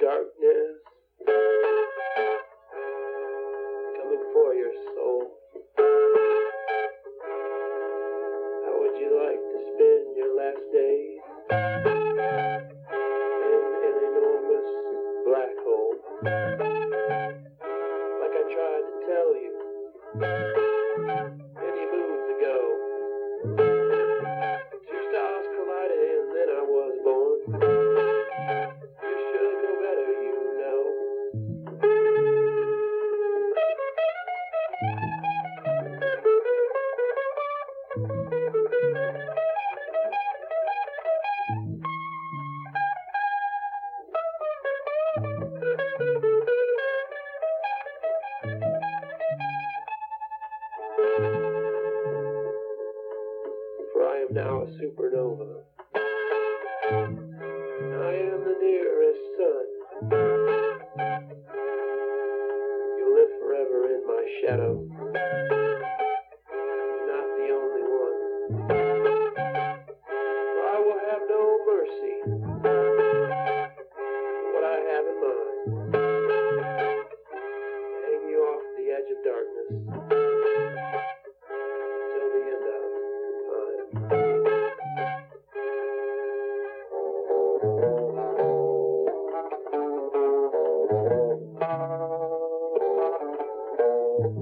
darkness coming for your soul. How would you like to spend your last days in an enormous black hole? Like I tried to tell you now a supernova. I am the nearest sun. You live forever in my shadow. You're not the only one.